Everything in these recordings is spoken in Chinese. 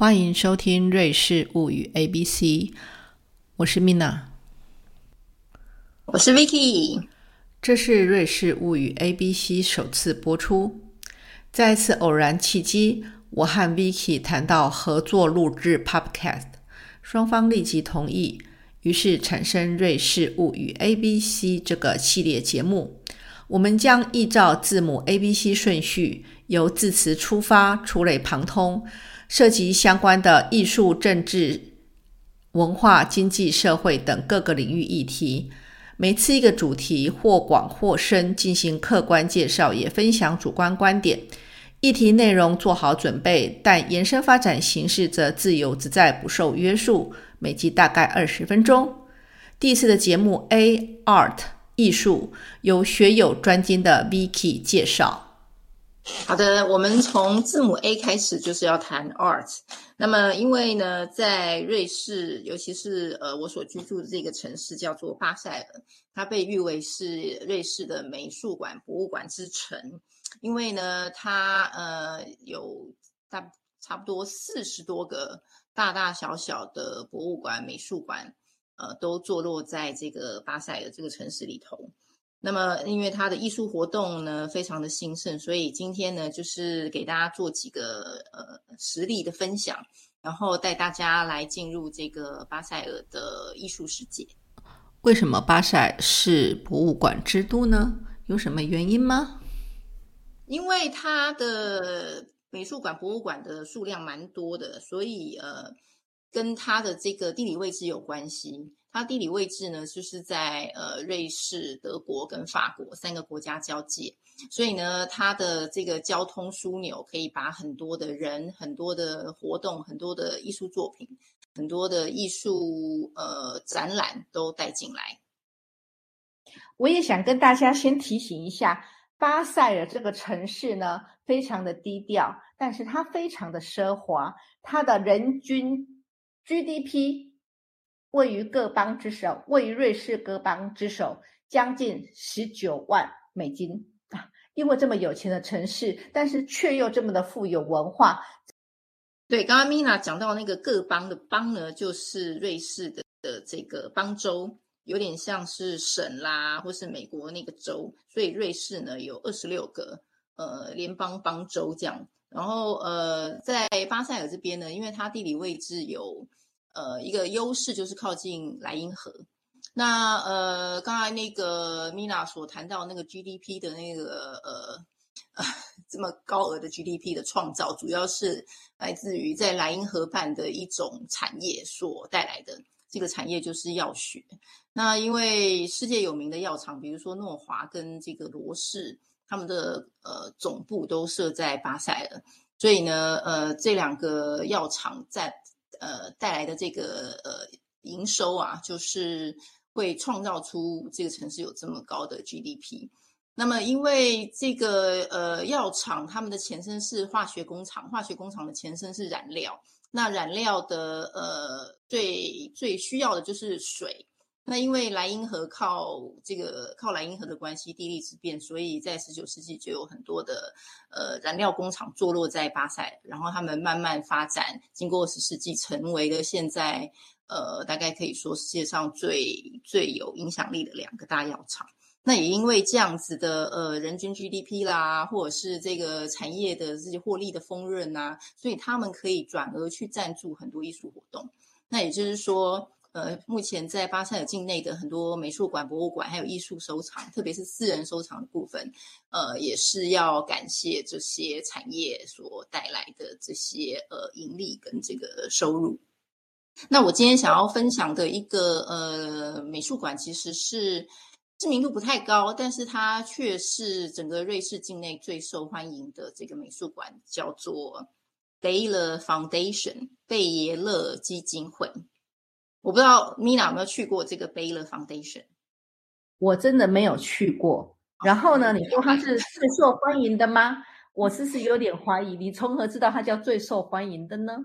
欢迎收听《瑞士物语 A B C》，我是 Mina，我是 Vicky。这是《瑞士物语 A B C》首次播出。在一次偶然契机，我和 Vicky 谈到合作录制 Podcast，双方立即同意，于是产生《瑞士物语 A B C》这个系列节目。我们将依照字母 A B C 顺序，由字词出发，触类旁通。涉及相关的艺术、政治、文化、经济、社会等各个领域议题，每次一个主题，或广或深，进行客观介绍，也分享主观观点。议题内容做好准备，但延伸发展形式则自由自在，不受约束。每集大概二十分钟。第一次的节目 A Art 艺术，由学友专精的 Vicky 介绍。好的，我们从字母 A 开始就是要谈 art。那么，因为呢，在瑞士，尤其是呃我所居住的这个城市叫做巴塞尔，它被誉为是瑞士的美术馆、博物馆之城。因为呢，它呃有大差不多四十多个大大小小的博物馆、美术馆，呃，都坐落在这个巴塞尔这个城市里头。那么，因为它的艺术活动呢非常的兴盛，所以今天呢就是给大家做几个呃实例的分享，然后带大家来进入这个巴塞尔的艺术世界。为什么巴塞是博物馆之都呢？有什么原因吗？因为它的美术馆、博物馆的数量蛮多的，所以呃，跟它的这个地理位置有关系。它地理位置呢，就是在呃瑞士、德国跟法国三个国家交界，所以呢，它的这个交通枢纽可以把很多的人、很多的活动、很多的艺术作品、很多的艺术呃展览都带进来。我也想跟大家先提醒一下，巴塞尔这个城市呢，非常的低调，但是它非常的奢华，它的人均 GDP。位于各邦之首，位于瑞士各邦之首，将近十九万美金啊！因为这么有钱的城市，但是却又这么的富有文化。对，刚刚 Mina 讲到那个各邦的邦呢，就是瑞士的的这个邦州，有点像是省啦，或是美国那个州。所以瑞士呢有二十六个呃联邦邦州这样。然后呃，在巴塞尔这边呢，因为它地理位置有。呃，一个优势就是靠近莱茵河。那呃，刚才那个 Mina 所谈到那个 GDP 的那个呃呃 这么高额的 GDP 的创造，主要是来自于在莱茵河畔的一种产业所带来的。这个产业就是药学。那因为世界有名的药厂，比如说诺华跟这个罗氏，他们的呃总部都设在巴塞尔，所以呢，呃，这两个药厂在呃，带来的这个呃营收啊，就是会创造出这个城市有这么高的 GDP。那么，因为这个呃药厂，他们的前身是化学工厂，化学工厂的前身是染料。那染料的呃最最需要的就是水。那因为莱茵河靠这个靠莱茵河的关系，地利之便，所以在十九世纪就有很多的呃燃料工厂坐落在巴塞，然后他们慢慢发展，经过十世纪，成为了现在呃大概可以说世界上最最有影响力的两个大药厂。那也因为这样子的呃人均 GDP 啦，或者是这个产业的这些获利的丰润呐，所以他们可以转而去赞助很多艺术活动。那也就是说。呃，目前在巴塞尔境内的很多美术馆、博物馆，还有艺术收藏，特别是私人收藏的部分，呃，也是要感谢这些产业所带来的这些呃盈利跟这个收入。那我今天想要分享的一个呃美术馆，其实是知名度不太高，但是它却是整个瑞士境内最受欢迎的这个美术馆，叫做 Baylor Foundation 贝耶勒基金会。我不知道 Mina 有没有去过这个 Baylor Foundation，我真的没有去过。然后呢，你说它是最受欢迎的吗？我是是有点怀疑。你从何知道它叫最受欢迎的呢？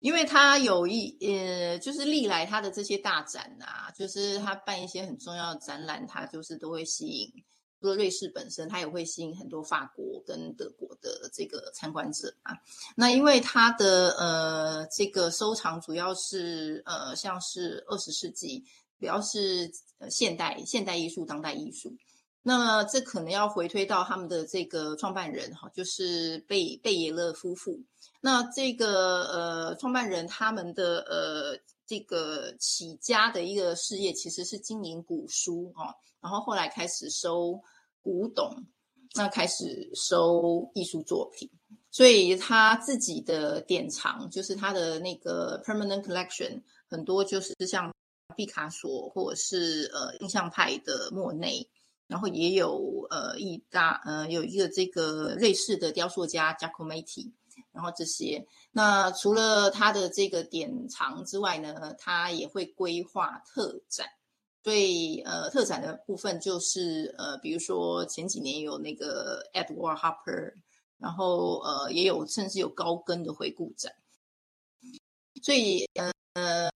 因为它有一呃，就是历来它的这些大展啊，就是它办一些很重要的展览，它就是都会吸引除了瑞士本身，它也会吸引很多法国跟德国的这个参观者啊。那因为它的呃这个收藏主要是呃像是二十世纪，主要是呃现代现代艺术、当代艺术。那么这可能要回推到他们的这个创办人哈，就是贝贝耶勒夫妇。那这个呃创办人他们的呃这个起家的一个事业其实是经营古书哦，然后后来开始收古董，那开始收艺术作品，所以他自己的典藏就是他的那个 permanent collection 很多就是像毕卡索或者是呃印象派的莫内。然后也有呃意大呃有一个这个瑞士的雕塑家 Giacometti，然后这些那除了他的这个典藏之外呢，他也会规划特展。所以呃特展的部分就是呃比如说前几年有那个 Edward Hopper，然后呃也有甚至有高跟的回顾展。所以呃呃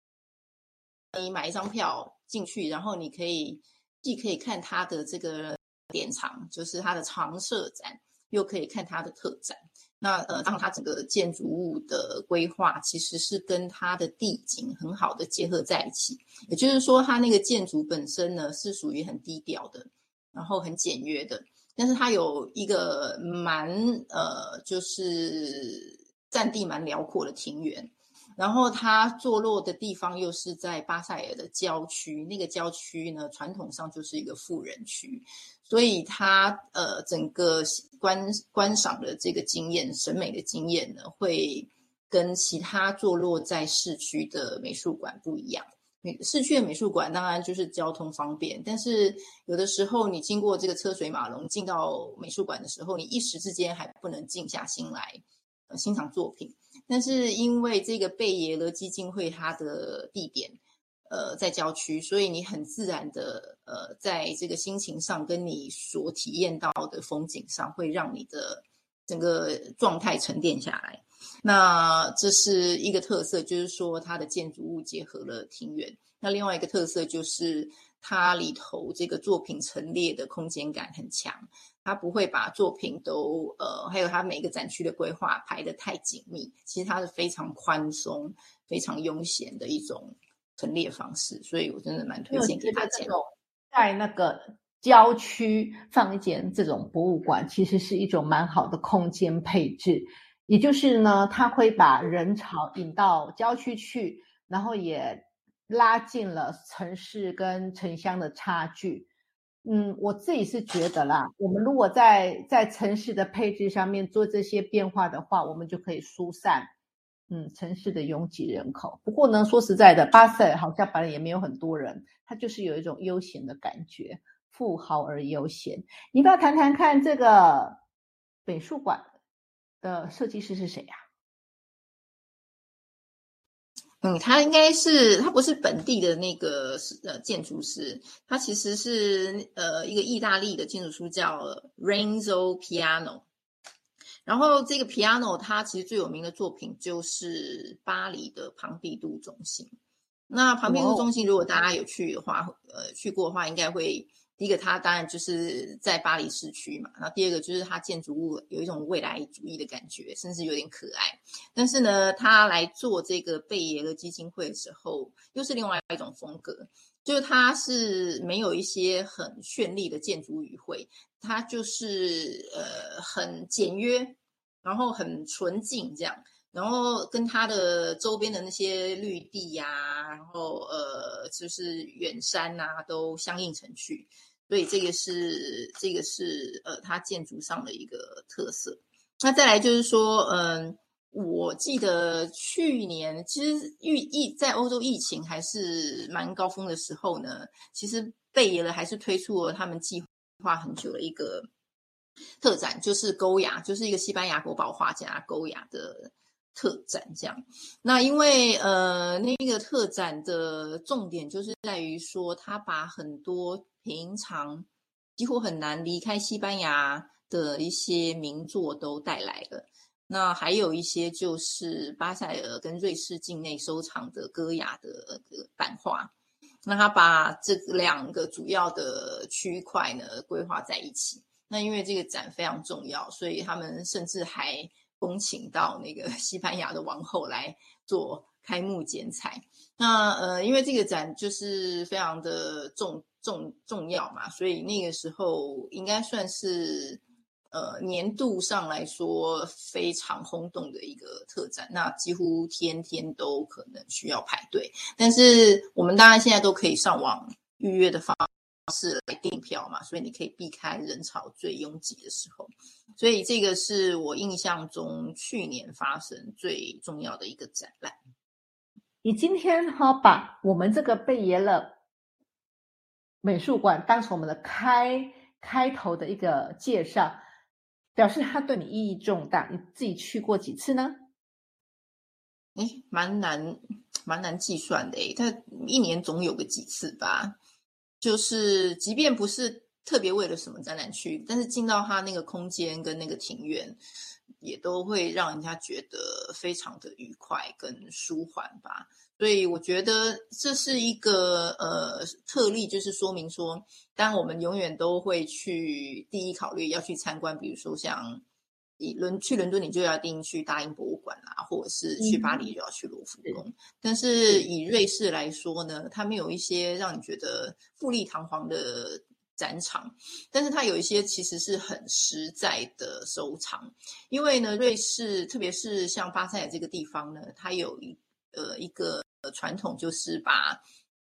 你买一张票进去，然后你可以。既可以看它的这个典藏，就是它的常设展，又可以看它的特展。那呃，当它整个建筑物的规划其实是跟它的地景很好的结合在一起。也就是说，它那个建筑本身呢是属于很低调的，然后很简约的，但是它有一个蛮呃，就是占地蛮辽阔的庭园。然后它坐落的地方又是在巴塞尔的郊区，那个郊区呢，传统上就是一个富人区，所以它呃整个观观赏的这个经验、审美的经验呢，会跟其他坐落在市区的美术馆不一样。市区的美术馆当然就是交通方便，但是有的时候你经过这个车水马龙进到美术馆的时候，你一时之间还不能静下心来欣赏作品。但是因为这个贝耶勒基金会它的地点，呃，在郊区，所以你很自然的，呃，在这个心情上跟你所体验到的风景上，会让你的整个状态沉淀下来。那这是一个特色，就是说它的建筑物结合了庭院。那另外一个特色就是它里头这个作品陈列的空间感很强。它不会把作品都呃，还有它每个展区的规划排得太紧密，其实它是非常宽松、非常悠闲的一种陈列方式，所以我真的蛮推荐给大家。在那个郊区放一间这种博物馆，其实是一种蛮好的空间配置。也就是呢，它会把人潮引到郊区去，然后也拉近了城市跟城乡的差距。嗯，我自己是觉得啦，我们如果在在城市的配置上面做这些变化的话，我们就可以疏散嗯城市的拥挤人口。不过呢，说实在的，巴塞好像本来也没有很多人，它就是有一种悠闲的感觉，富豪而悠闲。你不要谈谈看这个美术馆的设计师是谁呀？嗯，他应该是他不是本地的那个呃建筑师，他其实是呃一个意大利的建筑师叫 Renzo Piano。然后这个 Piano 他其实最有名的作品就是巴黎的庞毕度中心。那庞毕度中心如果大家有去的话，呃去过的话，应该会。第一个，它当然就是在巴黎市区嘛。然后第二个就是它建筑物有一种未来主义的感觉，甚至有点可爱。但是呢，他来做这个贝爷的基金会的时候，又是另外一种风格，就是它是没有一些很绚丽的建筑语汇，它就是呃很简约，然后很纯净这样。然后跟它的周边的那些绿地呀，然后呃，就是远山呐，都相映成趣。所以这个是这个是呃，它建筑上的一个特色。那再来就是说，嗯，我记得去年其实疫疫在欧洲疫情还是蛮高峰的时候呢，其实贝耶勒还是推出了他们计划很久的一个特展，就是勾雅，就是一个西班牙国宝画家勾雅的。特展这样，那因为呃，那个特展的重点就是在于说，他把很多平常几乎很难离开西班牙的一些名作都带来了。那还有一些就是巴塞尔跟瑞士境内收藏的戈雅的版画。那他把这两个主要的区块呢规划在一起。那因为这个展非常重要，所以他们甚至还恭请到那个 西班牙的王后来做开幕剪彩。那呃，因为这个展就是非常的重重重要嘛，所以那个时候应该算是呃年度上来说非常轰动的一个特展。那几乎天天都可能需要排队，但是我们大家现在都可以上网预约的方。式来订票嘛，所以你可以避开人潮最拥挤的时候。所以这个是我印象中去年发生最重要的一个展览。你今天哈把我们这个贝耶勒美术馆当成我们的开开头的一个介绍，表示它对你意义重大。你自己去过几次呢？哎，蛮难蛮难计算的诶，它一年总有个几次吧。就是，即便不是特别为了什么展览去，但是进到他那个空间跟那个庭院，也都会让人家觉得非常的愉快跟舒缓吧。所以我觉得这是一个呃特例，就是说明说，当我们永远都会去第一考虑要去参观，比如说像。以伦去伦敦，你就要定去大英博物馆啦，或者是去巴黎就要去罗浮宫。但是以瑞士来说呢，它没有一些让你觉得富丽堂皇的展场，但是它有一些其实是很实在的收藏。因为呢，瑞士特别是像巴塞尔这个地方呢，它有一呃一个传统，就是把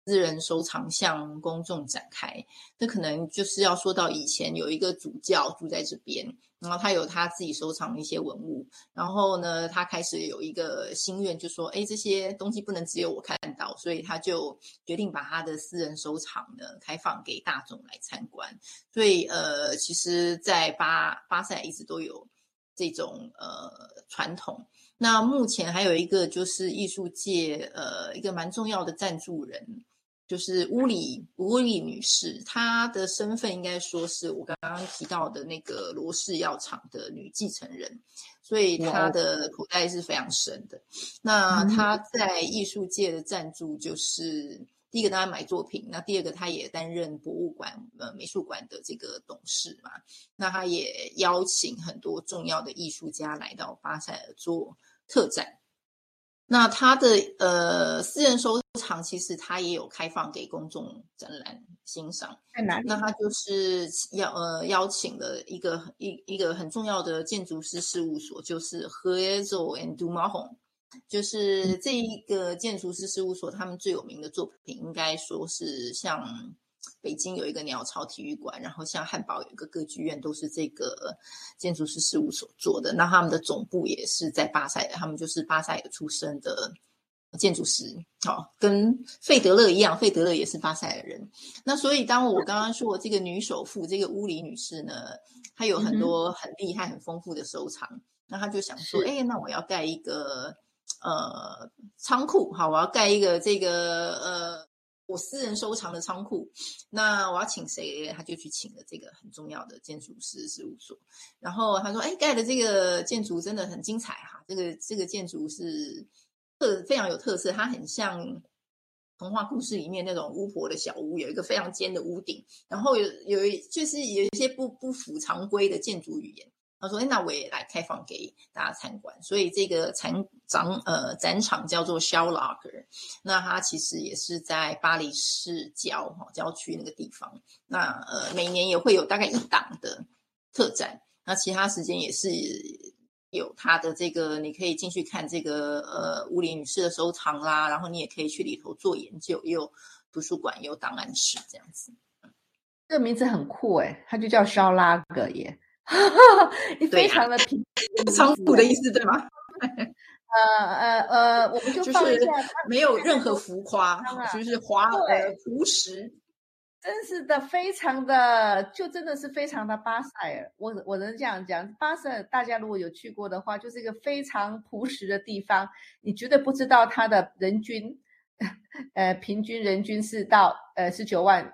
私人收藏向公众展开。那可能就是要说到以前有一个主教住在这边。然后他有他自己收藏的一些文物，然后呢，他开始有一个心愿，就说：“哎，这些东西不能只有我看到。”所以他就决定把他的私人收藏呢开放给大众来参观。所以，呃，其实，在巴巴塞一直都有这种呃传统。那目前还有一个就是艺术界呃一个蛮重要的赞助人。就是乌里乌里女士，她的身份应该说是我刚刚提到的那个罗氏药厂的女继承人，所以她的口袋是非常深的。那她在艺术界的赞助，就是第一个当然买作品，那第二个她也担任博物馆呃美术馆的这个董事嘛。那她也邀请很多重要的艺术家来到巴塞尔做特展。那他的呃私人收藏其实他也有开放给公众展览欣赏，在哪里？那他就是邀呃邀请了一个一一个很重要的建筑师事务所，就是 h e z o and Dumahon，就是这一个建筑师事务所，他们最有名的作品应该说是像。北京有一个鸟巢体育馆，然后像汉堡有一个歌剧院，都是这个建筑师事务所做的。那他们的总部也是在巴塞的，他们就是巴塞尔出身的建筑师。好，跟费德勒一样，费德勒也是巴塞尔人。那所以，当我刚刚说这个女首富，这个乌里女士呢，她有很多很厉害、很丰富的收藏。那她就想说，哎，那我要盖一个呃仓库，好，我要盖一个这个呃。我私人收藏的仓库，那我要请谁？他就去请了这个很重要的建筑师事务所。然后他说：“哎，盖的这个建筑真的很精彩哈！这个这个建筑是特非常有特色，它很像童话故事里面那种巫婆的小屋，有一个非常尖的屋顶，然后有有一就是有一些不不符常规的建筑语言。”他说：“哎，那我也来开放给大家参观。所以这个展展呃展场叫做 s h e l l o c k e r 那它其实也是在巴黎市郊哈郊区那个地方。那呃每年也会有大概一档的特展。那其他时间也是有它的这个，你可以进去看这个呃乌里女士的收藏啦，然后你也可以去里头做研究，也有图书馆，有档案室这样子。这个名字很酷诶，它就叫肖拉格耶。”哈，你非常的平，仓库的意思对吗？呃呃呃，我们就放一下，没有任何浮夸，就是华呃朴实，真是的，非常的，就真的是非常的巴塞尔。我我能这样讲，巴塞尔大家如果有去过的话，就是一个非常朴实的地方，你绝对不知道它的人均，呃，平均人均是到呃十九万。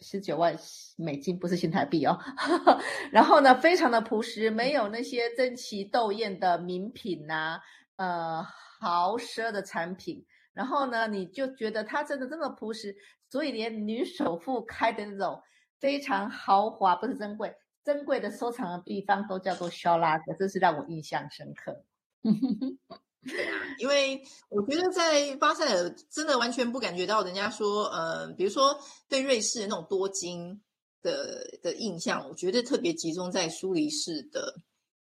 十九万美金不是新台币哦，然后呢，非常的朴实，没有那些争奇斗艳的名品呐，呃，豪奢的产品。然后呢，你就觉得它真的这么朴实，所以连女首富开的那种非常豪华，不是珍贵，珍贵的收藏的地方都叫做肖拉格，这是让我印象深刻。对啊，因为我觉得在巴塞尔真的完全不感觉到人家说，呃，比如说对瑞士的那种多金的的印象，我觉得特别集中在苏黎世的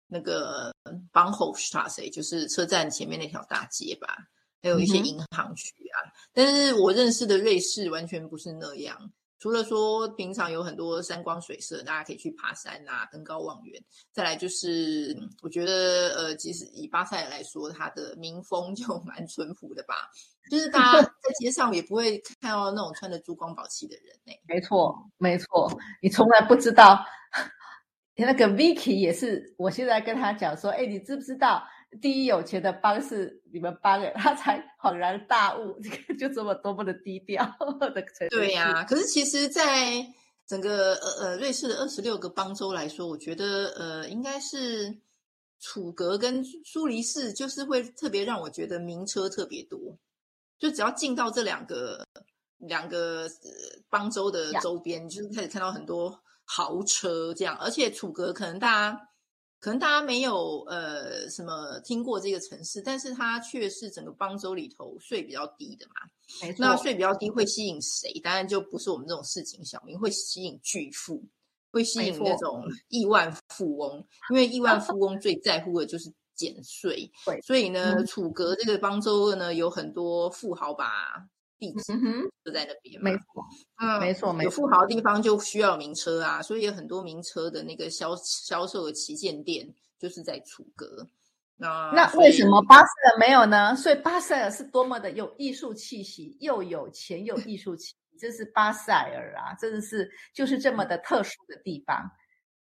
那个 Bahnhofstrasse，就是车站前面那条大街吧，还有一些银行区啊。但是我认识的瑞士完全不是那样。除了说平常有很多山光水色，大家可以去爬山啊，登高望远。再来就是，我觉得呃，其实以巴塞尔来说，它的民风就 蛮淳朴的吧。就是大家 在街上也不会看到那种穿着珠光宝气的人呢。没错，没错，你从来不知道。那个 Vicky 也是，我现在跟他讲说，哎，你知不知道？第一有钱的帮是你们帮人，他才恍然大悟，这个就这么多么 的低调的城市。对呀，可是其实，在整个呃呃瑞士的二十六个邦州来说，我觉得呃应该是楚格跟苏黎世，就是会特别让我觉得名车特别多。就只要进到这两个两个邦州的周边，就是开始看到很多豪车这样，而且楚格可能大家。可能大家没有呃什么听过这个城市，但是它却是整个邦州里头税比较低的嘛。那税比较低会吸引谁？当然就不是我们这种市井小民，会吸引巨富，会吸引那种 亿万富翁。因为亿万富翁最在乎的就是减税。对，所以呢，楚格这个邦州呢，有很多富豪吧。地址就在那边，没错，嗯，没错，没有富豪的地方就需要名车啊，所以有很多名车的那个销销售的旗舰店就是在楚格。那那为什么巴塞尔没有呢？所以巴塞尔是多么的有艺术气息，又有钱又艺术气息，这是巴塞尔啊，真的是就是这么的特殊的地方。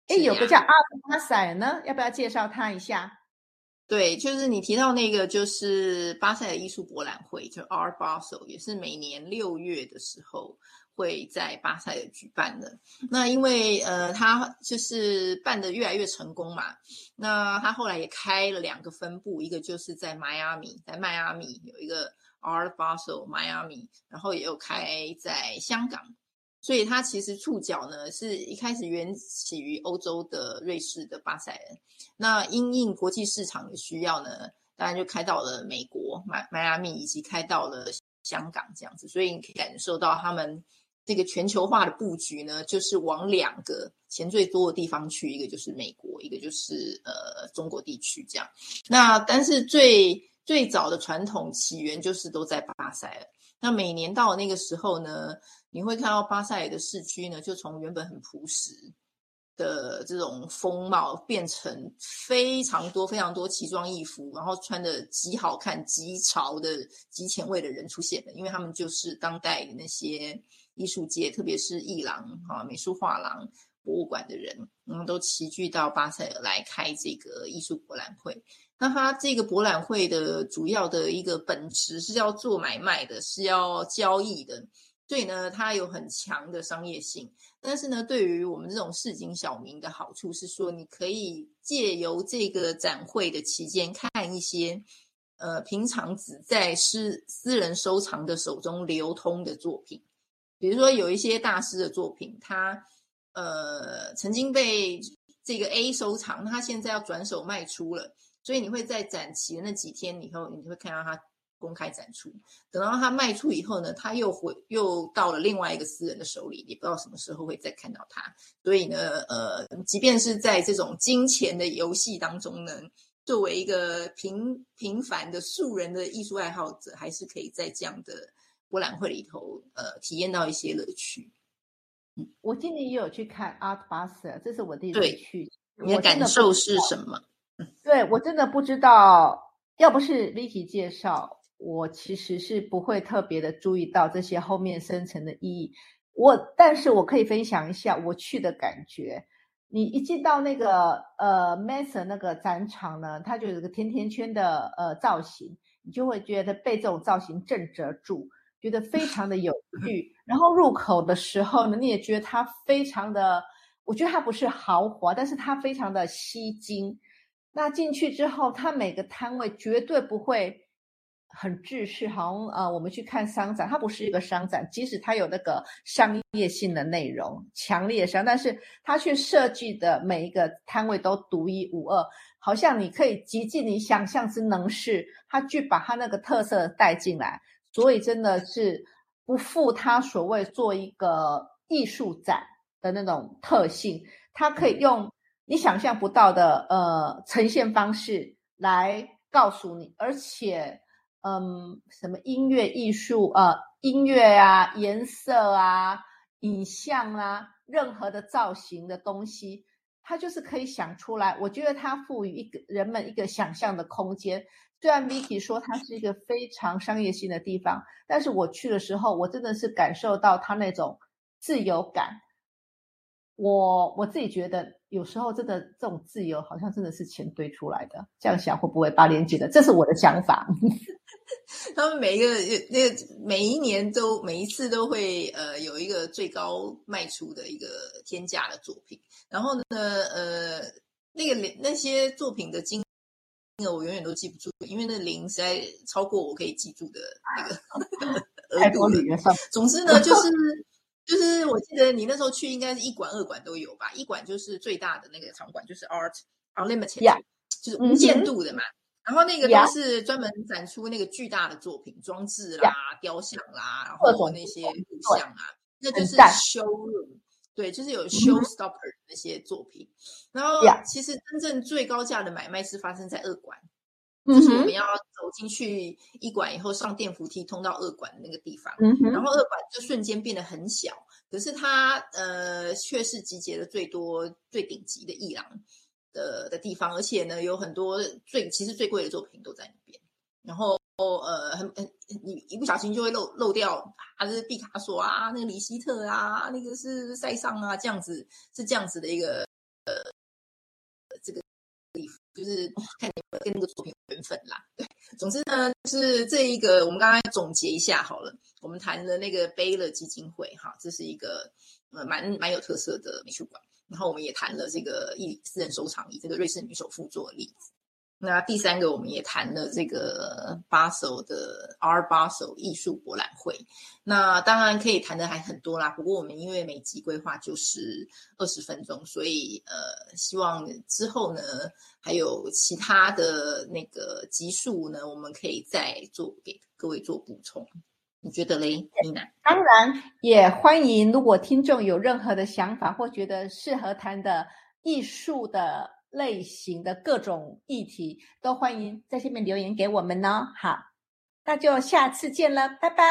哎，有个叫阿尔巴塞尔呢，要不要介绍他一下？对，就是你提到那个，就是巴塞的艺术博览会，就 Art Basel，也是每年六月的时候会在巴塞尔举办的。那因为呃，他就是办的越来越成功嘛，那他后来也开了两个分部，一个就是在迈阿密，在迈阿密有一个 Art Basel 迈阿密，然后也有开在香港。所以它其实触角呢，是一开始源起于欧洲的瑞士的巴塞尔，那因应国际市场的需要呢，当然就开到了美国迈迈阿密，以及开到了香港这样子。所以你可以感受到他们这个全球化的布局呢，就是往两个钱最多的地方去，一个就是美国，一个就是呃中国地区这样。那但是最最早的传统起源就是都在巴塞尔。那每年到那个时候呢，你会看到巴塞尔的市区呢，就从原本很朴实的这种风貌，变成非常多、非常多奇装异服，然后穿的极好看、极潮的、极前卫的人出现了。因为他们就是当代那些艺术界，特别是艺廊、哈美术画廊、博物馆的人，嗯，都齐聚到巴塞尔来开这个艺术博览会。那它这个博览会的主要的一个本质是要做买卖的，是要交易的，所以呢，它有很强的商业性。但是呢，对于我们这种市井小民的好处是说，你可以借由这个展会的期间看一些，呃，平常只在私私人收藏的手中流通的作品，比如说有一些大师的作品，他呃曾经被这个 A 收藏，他现在要转手卖出了。所以你会在展期的那几天以后，你会看到他公开展出。等到它卖出以后呢，它又回又到了另外一个私人的手里，也不知道什么时候会再看到它。所以呢，呃，即便是在这种金钱的游戏当中呢，作为一个平平凡的素人的艺术爱好者，还是可以在这样的博览会里头，呃，体验到一些乐趣。嗯，我今年也有去看 Art Basel，这是我第一次去，你的感受是什么？对我真的不知道，要不是 Vicky 介绍，我其实是不会特别的注意到这些后面深层的意义。我，但是我可以分享一下我去的感觉。你一进到那个呃 Mason 那个展场呢，它就有个甜甜圈的呃造型，你就会觉得被这种造型震慑住，觉得非常的有 趣。然后入口的时候呢，你也觉得它非常的，我觉得它不是豪华，但是它非常的吸睛。那进去之后，它每个摊位绝对不会很制式，好像呃，我们去看商展，它不是一个商展，即使它有那个商业性的内容，强烈商，但是它去设计的每一个摊位都独一无二，好像你可以极尽你想象之能事，它去把它那个特色带进来，所以真的是不负它所谓做一个艺术展的那种特性，它可以用你想象不到的呃呈现方式来告诉你，而且。嗯，什么音乐艺术？呃，音乐啊，颜色啊，影像啊，任何的造型的东西，它就是可以想出来。我觉得它赋予一个人们一个想象的空间。虽然 Vicky 说它是一个非常商业性的地方，但是我去的时候，我真的是感受到它那种自由感。我我自己觉得，有时候真的这种自由，好像真的是钱堆出来的。这样想会不会八连级的？这是我的想法。他们每一个那个每一年都每一次都会呃有一个最高卖出的一个天价的作品，然后呢呃那个那些作品的金额我永远都记不住，因为那零实在超过我可以记住的那个 额度了。总之呢，就是就是我记得你那时候去应该是一馆二馆都有吧？一馆就是最大的那个场馆，就是 Art Unlimited，就是无限度的嘛。然后那个都是专门展出那个巨大的作品、装置啦、雕像啦，然后那些录像啊，那就是 showroom，对，就是有 showstopper 那些作品。然后其实真正最高价的买卖是发生在二馆，就是我们要走进去一馆以后，上电扶梯通到二馆那个地方，然后二馆就瞬间变得很小，可是它呃却是集结了最多、最顶级的艺廊。的的地方，而且呢，有很多最其实最贵的作品都在那边。然后呃，很很你一不小心就会漏漏掉，啊，是毕卡索啊，那个里希特啊，那个是塞尚啊，这样子是这样子的一个呃这个地方，就是看你跟那个作品缘分啦。对，总之呢，是这一个我们刚刚总结一下好了，我们谈的那个贝勒基金会哈，这是一个呃蛮蛮有特色的美术馆。然后我们也谈了这个艺私人收藏，以这个瑞士女首富做例子。那第三个，我们也谈了这个巴塞的 R 巴塞艺术博览会。那当然可以谈的还很多啦，不过我们因为每集规划就是二十分钟，所以呃，希望之后呢还有其他的那个集数呢，我们可以再做给各位做补充。你觉得嘞，妮娜？当然也欢迎，如果听众有任何的想法或觉得适合谈的艺术的类型的各种议题，都欢迎在下面留言给我们呢。好，那就下次见了，拜拜。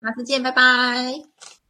下次见，拜拜。